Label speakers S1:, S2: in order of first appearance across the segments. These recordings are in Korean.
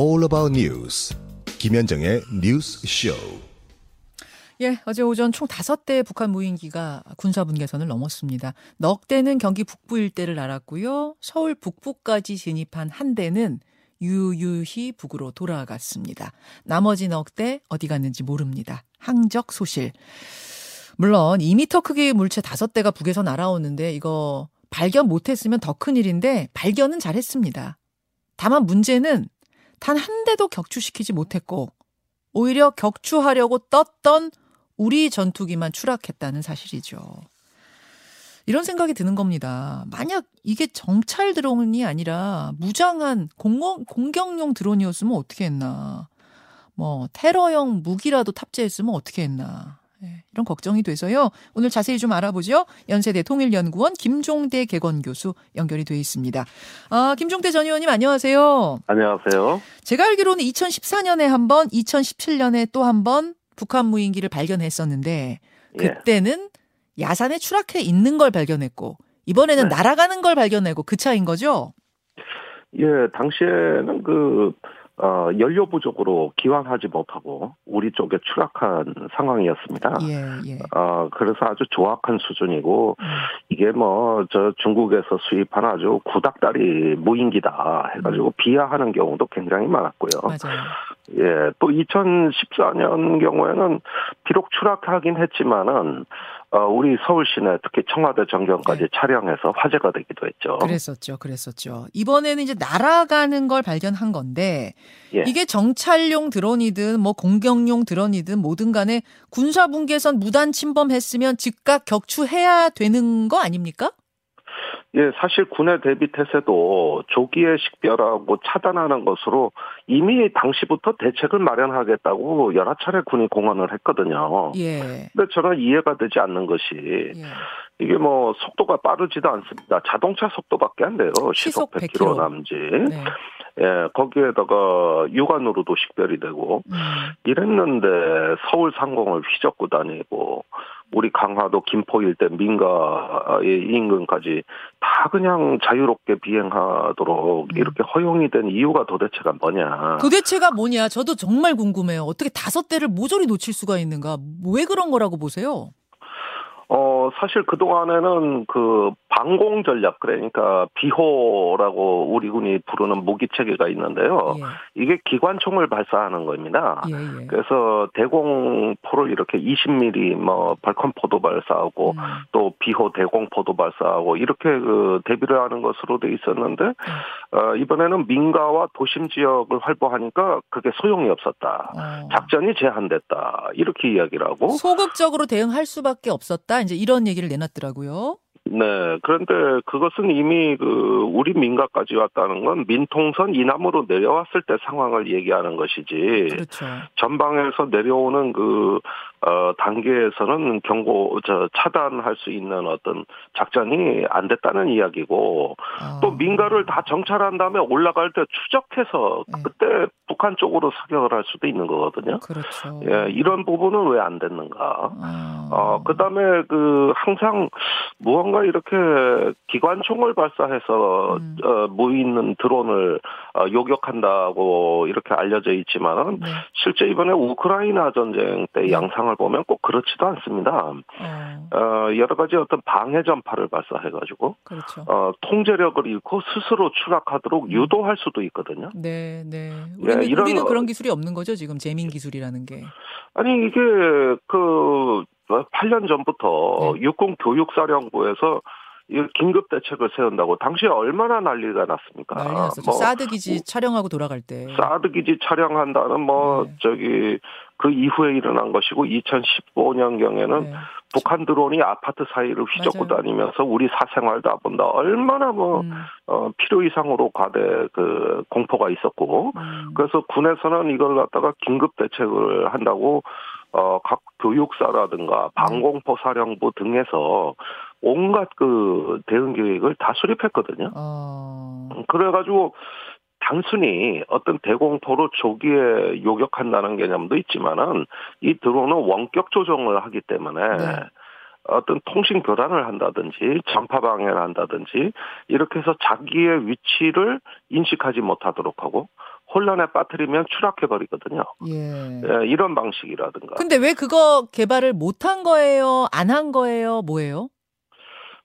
S1: all about news. 김현정의 뉴스 쇼.
S2: 예, 어제 오전 총 다섯 대의 북한 무인기가 군사 분 계선을 넘었습니다. 넉 대는 경기 북부 일대를 날았고요. 서울 북부까지 진입한 한 대는 유유히 북으로 돌아갔습니다. 나머지 넉 대 어디 갔는지 모릅니다. 항적 소실. 물론 2미터 크기의 물체 다섯 대가 북에서 날아오는데 이거 발견 못했으면 더 큰 일인데 발견은 잘했습니다. 다만 문제는 단 한 대도 격추시키지 못했고 오히려 격추하려고 떴던 우리 전투기만 추락했다는 사실이죠. 이런 생각이 드는 겁니다. 만약 이게 정찰 드론이 아니라 무장한 공공, 공격용 드론이었으면 어떻게 했나. 뭐 테러형 무기라도 탑재했으면 어떻게 했나. 네, 이런 걱정이 돼서요. 오늘 자세히 좀 알아보죠. 연세대 통일연구원 김종대 개건 교수 연결이 돼 있습니다. 아, 김종대 전 의원님 안녕하세요.
S3: 안녕하세요.
S2: 제가 알기로는 2014년에 한 번, 2017년에 또 한 번 북한 무인기를 발견했었는데
S3: 예.
S2: 그때는 야산에 추락해 있는 걸 발견했고 이번에는
S3: 네.
S2: 날아가는 걸 발견하고 그 차인 거죠?
S3: 예, 당시에는 그, 어, 연료 부족으로 기환하지 못하고 우리 쪽에 추락한 상황이었습니다.
S2: 예, 예.
S3: 어, 그래서 아주 조악한 수준이고,
S2: 음,
S3: 이게 뭐, 저 중국에서 수입한 아주 구닥다리 무인기다 해가지고 비하하는 경우도 굉장히 많았고요.
S2: 맞아요.
S3: 예, 또 2014년 경우에는 비록 추락하긴 했지만은, 어, 우리 서울 시내 특히 청와대 정경까지
S2: 네.
S3: 촬영해서 화제가 되기도 했죠.
S2: 그랬었죠, 그랬었죠. 이번에는 이제 날아가는 걸 발견한 건데
S3: 예.
S2: 이게 정찰용 드론이든 뭐 공격용 드론이든 뭐든 간에 군사분계선 무단 침범했으면 즉각 격추해야 되는 거 아닙니까?
S3: 예, 사실 군의 대비 태세도 조기에 식별하고 차단하는 것으로 이미 당시부터 대책을 마련하겠다고 여러 차례 군이 공언을 했거든요.
S2: 예.
S3: 근데 저는 이해가 되지 않는 것이
S2: 예.
S3: 이게 뭐 속도가 빠르지도 않습니다. 자동차 속도밖에 안 돼요. 시속
S2: 시속
S3: 100km
S2: 100km.
S3: 남짓.
S2: 네.
S3: 예, 거기에다가 육안으로도 식별이 되고
S2: 음,
S3: 이랬는데 서울 상공을 휘젓고 다니고 우리 강화도 김포 일대 민가의 인근까지 다 그냥 자유롭게 비행하도록
S2: 음.
S3: 이렇게 허용이 된 이유가 도대체가 뭐냐.
S2: 도대체가 뭐냐? 저도 정말 궁금해요. 어떻게 다섯 대를 모조리 놓칠 수가 있는가? 왜 그런 거라고 보세요?
S3: 어, 사실 그동안에는 그 방공 전략, 그러니까 비호라고 우리 군이 부르는 무기 체계가 있는데요.
S2: 예,
S3: 이게 기관총을 발사하는 겁니다.
S2: 예, 예.
S3: 그래서 대공포를 이렇게 20mm 뭐 벌컨포도 발사하고
S2: 음,
S3: 또 비호 대공포도 발사하고 이렇게 그 대비를 하는 것으로 돼 있었는데 어, 이번에는 민가와 도심 지역을 활보하니까 그게 소용이 없었다.
S2: 어.
S3: 작전이 제한됐다. 이렇게 이야기를 하고
S2: 소극적으로 대응할 수밖에 없었다. 이제 이런 얘기를 내놨더라고요.
S3: 네. 그런데 그것은 이미 그 우리 민가까지 왔다는 건 민통선 이남으로 내려왔을 때 상황을 얘기하는 것이지
S2: 그렇죠.
S3: 전방에서 내려오는 그, 어, 단계에서는 경고, 저, 차단할 수 있는 어떤 작전이 안 됐다는 이야기고,
S2: 아.
S3: 또 민가를 다 정찰한 다음에 올라갈 때 추적해서
S2: 네.
S3: 그때 북한 쪽으로 사격을 할 수도 있는 거거든요.
S2: 그렇죠.
S3: 예, 이런 부분은 왜 안 됐는가.
S2: 아.
S3: 어, 그 다음에 그, 항상 무언가 이렇게 기관총을 발사해서,
S2: 음.
S3: 어, 무있는 드론을, 어, 요격한다고 이렇게 알려져 있지만은,
S2: 네.
S3: 실제 이번에 우크라이나 전쟁 때
S2: 네.
S3: 양상 을 보면 꼭 그렇지도 않습니다.
S2: 어,
S3: 어, 여러 가지 어떤 방해 전파를 발사해가지고,
S2: 그렇죠.
S3: 어, 통제력을 잃고 스스로 추락하도록
S2: 음.
S3: 유도할 수도 있거든요.
S2: 네, 네. 우리는,
S3: 예, 이런
S2: 우리는
S3: 거-
S2: 그런 기술이 없는 거죠, 지금 재민 기술이라는 게.
S3: 아니, 이게, 그, 8년 전부터
S2: 네.
S3: 육군 교육사령부에서 이 긴급 대책을 세운다고 당시에 얼마나 난리가 났습니까?
S2: 난리 났었죠.
S3: 뭐
S2: 사드 기지 촬영하고 돌아갈 때.
S3: 사드 기지 촬영한다는 뭐
S2: 네.
S3: 저기 그 이후에 일어난 것이고 2015년 경에는
S2: 네.
S3: 북한 드론이 아파트 사이를 휘젓고
S2: 맞아요.
S3: 다니면서 우리 사생활도 안 본다. 얼마나 뭐
S2: 음,
S3: 어, 필요 이상으로 과대 그 공포가 있었고
S2: 음.
S3: 그래서 군에서는 이걸 갖다가 긴급 대책을 한다고 어, 각 교육사라든가 방공포 사령부 등에서 온갖 그 대응 계획을 다 수립했거든요.
S2: 어,
S3: 그래가지고 단순히 어떤 대공포로 조기에 요격한다는 개념도 있지만은 이 드론은 원격 조정을 하기 때문에
S2: 네.
S3: 어떤 통신 교란을 한다든지 전파 방해를 한다든지 이렇게 해서 자기의 위치를 인식하지 못하도록 하고 혼란에 빠뜨리면 추락해 버리거든요.
S2: 예.
S3: 예, 이런 방식이라든가.
S2: 근데 왜 그거 개발을 못한 거예요? 안 한 거예요? 뭐예요?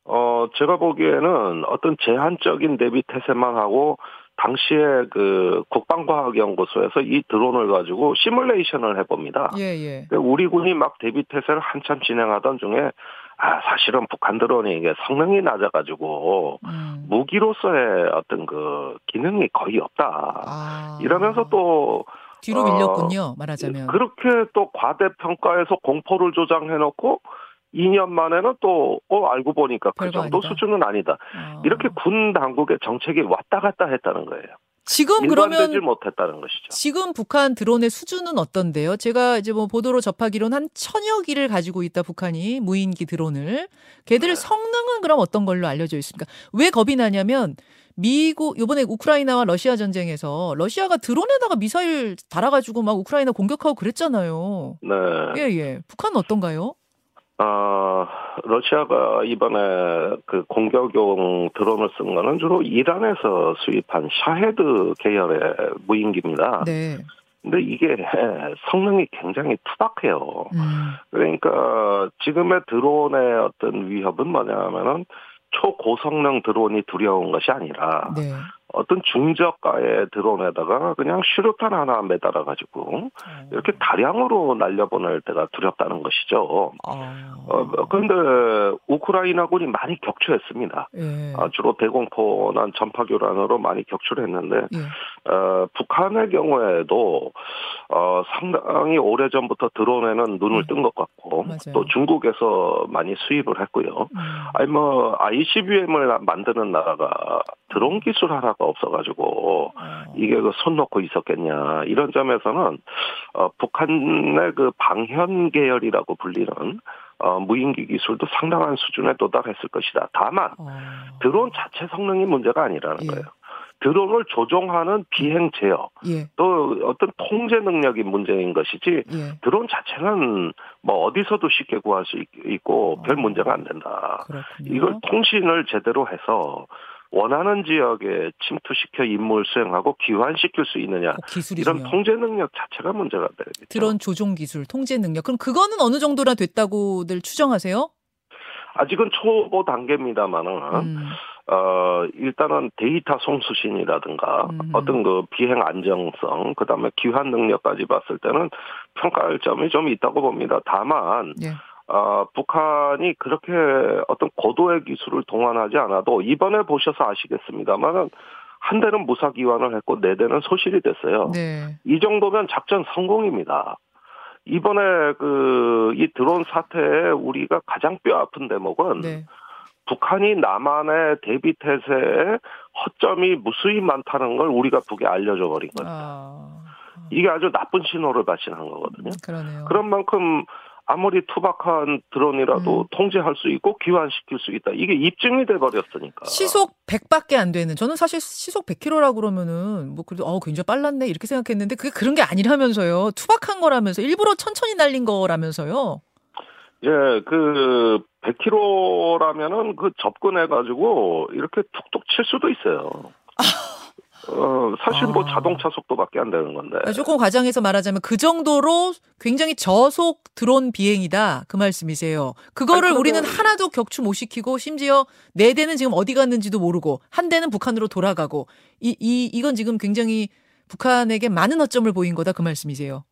S3: 어, 제가 보기에는 어떤 제한적인 대비 태세만 하고 당시에 그 국방과학연구소에서 이 드론을 가지고 시뮬레이션을 해봅니다.
S2: 예, 예.
S3: 그 우리 군이 막 대비 태세를 한참 진행하던 중에 아 사실은 북한 드론이 이게 성능이 낮아가지고
S2: 음.
S3: 무기로서의 어떤 그 기능이 거의 없다.
S2: 아.
S3: 이러면서 또
S2: 뒤로
S3: 어,
S2: 밀렸군요. 말하자면.
S3: 그렇게 또 과대평가해서 공포를 조장해놓고 2년 만에는 또 어, 알고 보니까 그 정도
S2: 아니다.
S3: 수준은 아니다.
S2: 아.
S3: 이렇게 군 당국의 정책이 왔다 갔다 했다는 거예요.
S2: 지금 그러면
S3: 못했다는 것이죠.
S2: 지금 북한 드론의 수준은 어떤데요? 제가 이제 뭐 보도로 접하기로는 한 천여 기를 가지고 있다 북한이 무인기 드론을 걔들
S3: 네.
S2: 성능은 그럼 어떤 걸로 알려져 있습니까? 왜 겁이 나냐면 미국 이번에 우크라이나와 러시아 전쟁에서 러시아가 드론에다가 미사일 달아가지고 막 우크라이나 공격하고 그랬잖아요.
S3: 네.
S2: 예예. 북한은 어떤가요?
S3: 아, 러시아가 이번에 그 공격용 드론을 쓴 거는 주로 이란에서 수입한 샤헤드 계열의 무인기입니다.
S2: 네.
S3: 근데 이게 성능이 굉장히 투박해요.
S2: 음.
S3: 그러니까 지금의 드론의 어떤 위협은 뭐냐면은 초고성능 드론이 두려운 것이 아니라
S2: 네.
S3: 어떤 중저가의 드론에다가 그냥 수류탄 하나 매달아 가지고 이렇게 다량으로 날려보낼 때가 두렵다는 것이죠.
S2: 아.
S3: 어, 그런데 우크라이나군이 많이 격추했습니다.
S2: 예.
S3: 아, 주로 대공포난 전파교란으로 많이 격추했는데
S2: 예.
S3: 어, 북한의 경우에도 어, 상당히 오래 전부터 드론에는 눈을
S2: 음.
S3: 뜬것 같고
S2: 맞아요.
S3: 또 중국에서 많이 수입을 했고요.
S2: 음.
S3: 아니 뭐 ICBM을 만드는 나라가 드론 기술 하나가 없어가지고
S2: 어.
S3: 이게 그 손 놓고 있었겠냐 이런 점에서는 어, 북한의 그 방현 계열이라고 불리는 어, 무인기 기술도 상당한 수준에 도달했을 것이다. 다만
S2: 어.
S3: 드론 자체 성능이 문제가 아니라는
S2: 예.
S3: 거예요. 드론을 조종하는 비행 제어
S2: 예.
S3: 또 어떤 통제 능력이 문제인 것이지
S2: 예.
S3: 드론 자체는 뭐 어디서도 쉽게 구할 수 있- 있고 별
S2: 어.
S3: 문제가 안 된다.
S2: 그렇군요.
S3: 이걸 통신을 제대로 해서 원하는 지역에 침투시켜 임무를 수행하고 귀환시킬 수 있느냐
S2: 꼭 기술이
S3: 이런. 통제 능력 자체가 문제가 되겠죠.
S2: 드론 조종 기술, 통제 능력. 그럼 그거는 어느 정도나 됐다고들 추정하세요?
S3: 아직은 초보 단계입니다만은
S2: 음.
S3: 어 일단은 데이터 송수신이라든가
S2: 음.
S3: 어떤 그 비행 안정성 그다음에 귀환 능력까지 봤을 때는 평가할 점이 좀 있다고 봅니다. 다만
S2: 예.
S3: 어, 북한이 그렇게 어떤 고도의 기술을 동원하지 않아도 이번에 보셔서 아시겠습니다만은 한 대는 무사 기환을 했고 네 대는 소실이 됐어요.
S2: 네.
S3: 이 정도면 작전 성공입니다. 이번에 그 이 드론 사태에 우리가 가장 뼈 아픈 대목은
S2: 네.
S3: 북한이 남한의 대비 태세에 허점이 무수히 많다는 걸 우리가 북에 알려줘 버린 거예요.
S2: 아.
S3: 이게 아주 나쁜 신호를 발신한 거거든요.
S2: 그러네요.
S3: 그런 만큼 아무리 투박한 드론이라도
S2: 음.
S3: 통제할 수 있고 귀환시킬 수 있다. 이게 입증이 돼 버렸으니까.
S2: 시속 100밖에 안 되는. 저는 사실 시속 100km라 그러면은 뭐 그래도 어 굉장히 빨랐네 이렇게 생각했는데 그게 그런 게 아니라면서요. 투박한 거라면서 일부러 천천히 날린 거라면서요.
S3: 예, 그 100km라면은 그 접근해 가지고 이렇게 툭툭 칠 수도 있어요. 어, 사실 뭐
S2: 아.
S3: 자동차 속도밖에 안 되는 건데.
S2: 조금 과장해서 말하자면 그 정도로 굉장히 저속 드론 비행이다 그 말씀이세요. 그거를
S3: 아니,
S2: 우리는 하나도 격추 못 시키고 심지어 네 대는 지금 어디 갔는지도 모르고 한 대는 북한으로 돌아가고 이, 이 이건 지금 굉장히 북한에게 많은 허점을 보인 거다 그 말씀이세요.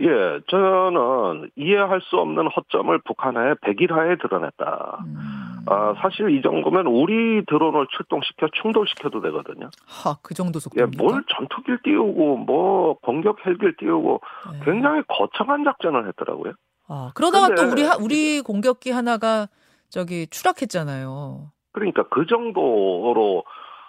S3: 예, 저는 이해할 수 없는 허점을 북한의 백일화에 드러냈다.
S2: 음.
S3: 아, 사실 이 정도면 우리 드론을 출동시켜 충돌시켜도 되거든요.
S2: 하, 그 정도
S3: 예,
S2: 속도입니까?
S3: 뭘 전투기를 띄우고 뭐 공격 헬기를 띄우고
S2: 네.
S3: 굉장히 거창한 작전을 했더라고요.
S2: 아, 그러다가 또 우리 하- 우리 공격기 하나가 저기 추락했잖아요.
S3: 그러니까 그 정도로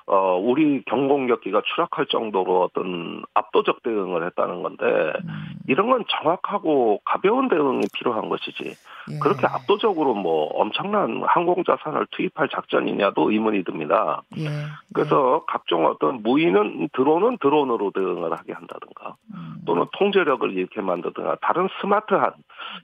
S3: 어 우리 경공격기가 추락할 정도로 어떤 압도적 대응을 했다는 건데
S2: 음,
S3: 이런 건 정확하고 가벼운 대응이 필요한 것이지
S2: 예.
S3: 그렇게 압도적으로 뭐 엄청난 항공 자산을 투입할 작전이냐도 의문이 듭니다.
S2: 예.
S3: 그래서 각종 어떤 무인은 드론은 드론으로 대응을 하게 한다든가
S2: 예. 음.
S3: 또는 통제력을 이렇게 만들든가 다른 스마트한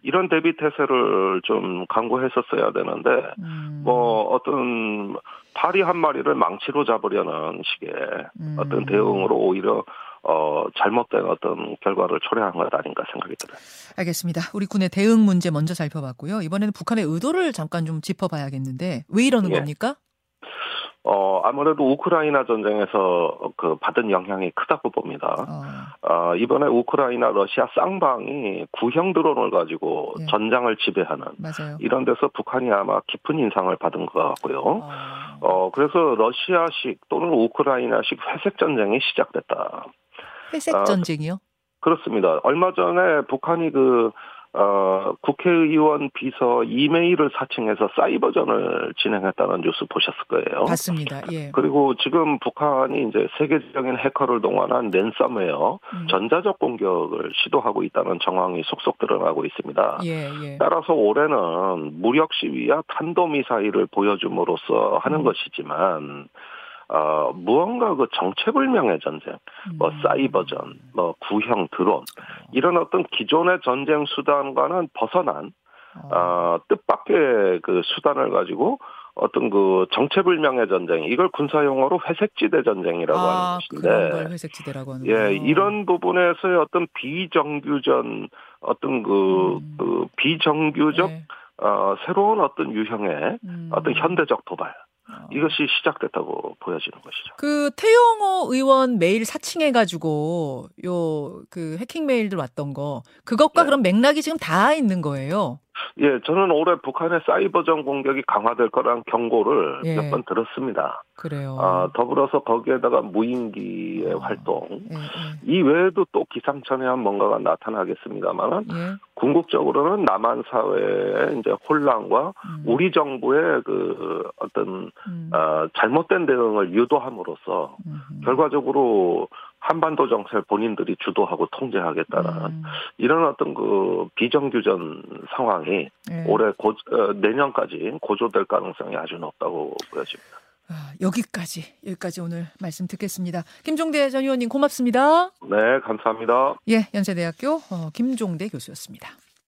S3: 이런 대비 태세를 좀 강구했었어야 되는데
S2: 음.
S3: 뭐 어떤 파리 한 마리를 망치로 잡으려는 식의
S2: 음.
S3: 어떤 대응으로 오히려 어, 잘못된 어떤 결과를 초래한 것 아닌가 생각이 들어요.
S2: 알겠습니다. 우리 군의 대응 문제 먼저 살펴봤고요. 이번에는 북한의 의도를 잠깐 좀 짚어봐야겠는데 왜 이러는
S3: 예.
S2: 겁니까?
S3: 어, 아무래도 우크라이나 전쟁에서 그 받은 영향이 크다고 봅니다.
S2: 어,
S3: 어, 이번에 우크라이나 러시아 쌍방이 구형 드론을 가지고
S2: 예.
S3: 전장을 지배하는
S2: 맞아요.
S3: 이런 데서 북한이 아마 깊은 인상을 받은 것 같고요.
S2: 어,
S3: 어, 그래서 러시아식 또는 우크라이나식 회색 전쟁이 시작됐다.
S2: 회색
S3: 아,
S2: 전쟁이요?
S3: 그렇습니다. 얼마 전에 북한이 그, 어, 국회의원 비서 이메일을 사칭해서 사이버전을 진행했다는 뉴스 보셨을 거예요.
S2: 봤습니다. 예.
S3: 그리고 지금 북한이 이제 세계적인 해커를 동원한 랜섬웨어,
S2: 음.
S3: 전자적 공격을 시도하고 있다는 정황이 속속 드러나고 있습니다.
S2: 예, 예.
S3: 따라서 올해는 무력 시위와 탄도 미사일을 보여줌으로써 하는
S2: 음.
S3: 것이지만, 어, 무언가 그 정체불명의 전쟁, 뭐
S2: 음.
S3: 사이버전, 뭐 구형 드론, 이런 어떤 기존의 전쟁 수단과는 벗어난,
S2: 어,
S3: 어, 뜻밖의 그 수단을 가지고 어떤 그 정체불명의 전쟁, 이걸 군사 용어로 회색지대 전쟁이라고 하는
S2: 아,
S3: 것인데,
S2: 그런 걸 회색지대라고 하는
S3: 예, 이런 부분에서의 어떤 비정규전, 어떤 그,
S2: 음.
S3: 그 비정규적,
S2: 예.
S3: 어, 새로운 어떤 유형의
S2: 음.
S3: 어떤 현대적 도발,
S2: 어.
S3: 이것이 시작됐다고 보여지는 것이죠.
S2: 그 태영호 의원 메일 사칭해가지고 요 그 해킹 메일들 왔던 거 그것과
S3: 네.
S2: 그런 맥락이 지금 다 있는 거예요.
S3: 예, 저는 올해 북한의 사이버전 공격이 강화될 거란 경고를
S2: 예.
S3: 몇번 들었습니다.
S2: 그래요.
S3: 아, 더불어서 거기에다가 무인기의
S2: 어.
S3: 활동,
S2: 예, 예.
S3: 이 외에도 또 기상천외한 뭔가가 나타나겠습니다만
S2: 예.
S3: 궁극적으로는 남한 사회의 이제 혼란과
S2: 음.
S3: 우리 정부의 그 어떤
S2: 음.
S3: 어, 잘못된 대응을 유도함으로써
S2: 음.
S3: 결과적으로 한반도 정세를 본인들이 주도하고 통제하겠다는
S2: 음.
S3: 이런 어떤 그 비정규전 상황이
S2: 예.
S3: 올해 고, 어, 내년까지 고조될 가능성이 아주 높다고 보여집니다.
S2: 아, 여기까지 여기까지 오늘 말씀 듣겠습니다. 김종대 전 의원님 고맙습니다.
S3: 네, 감사합니다.
S2: 예, 연세대학교 어, 김종대 교수였습니다.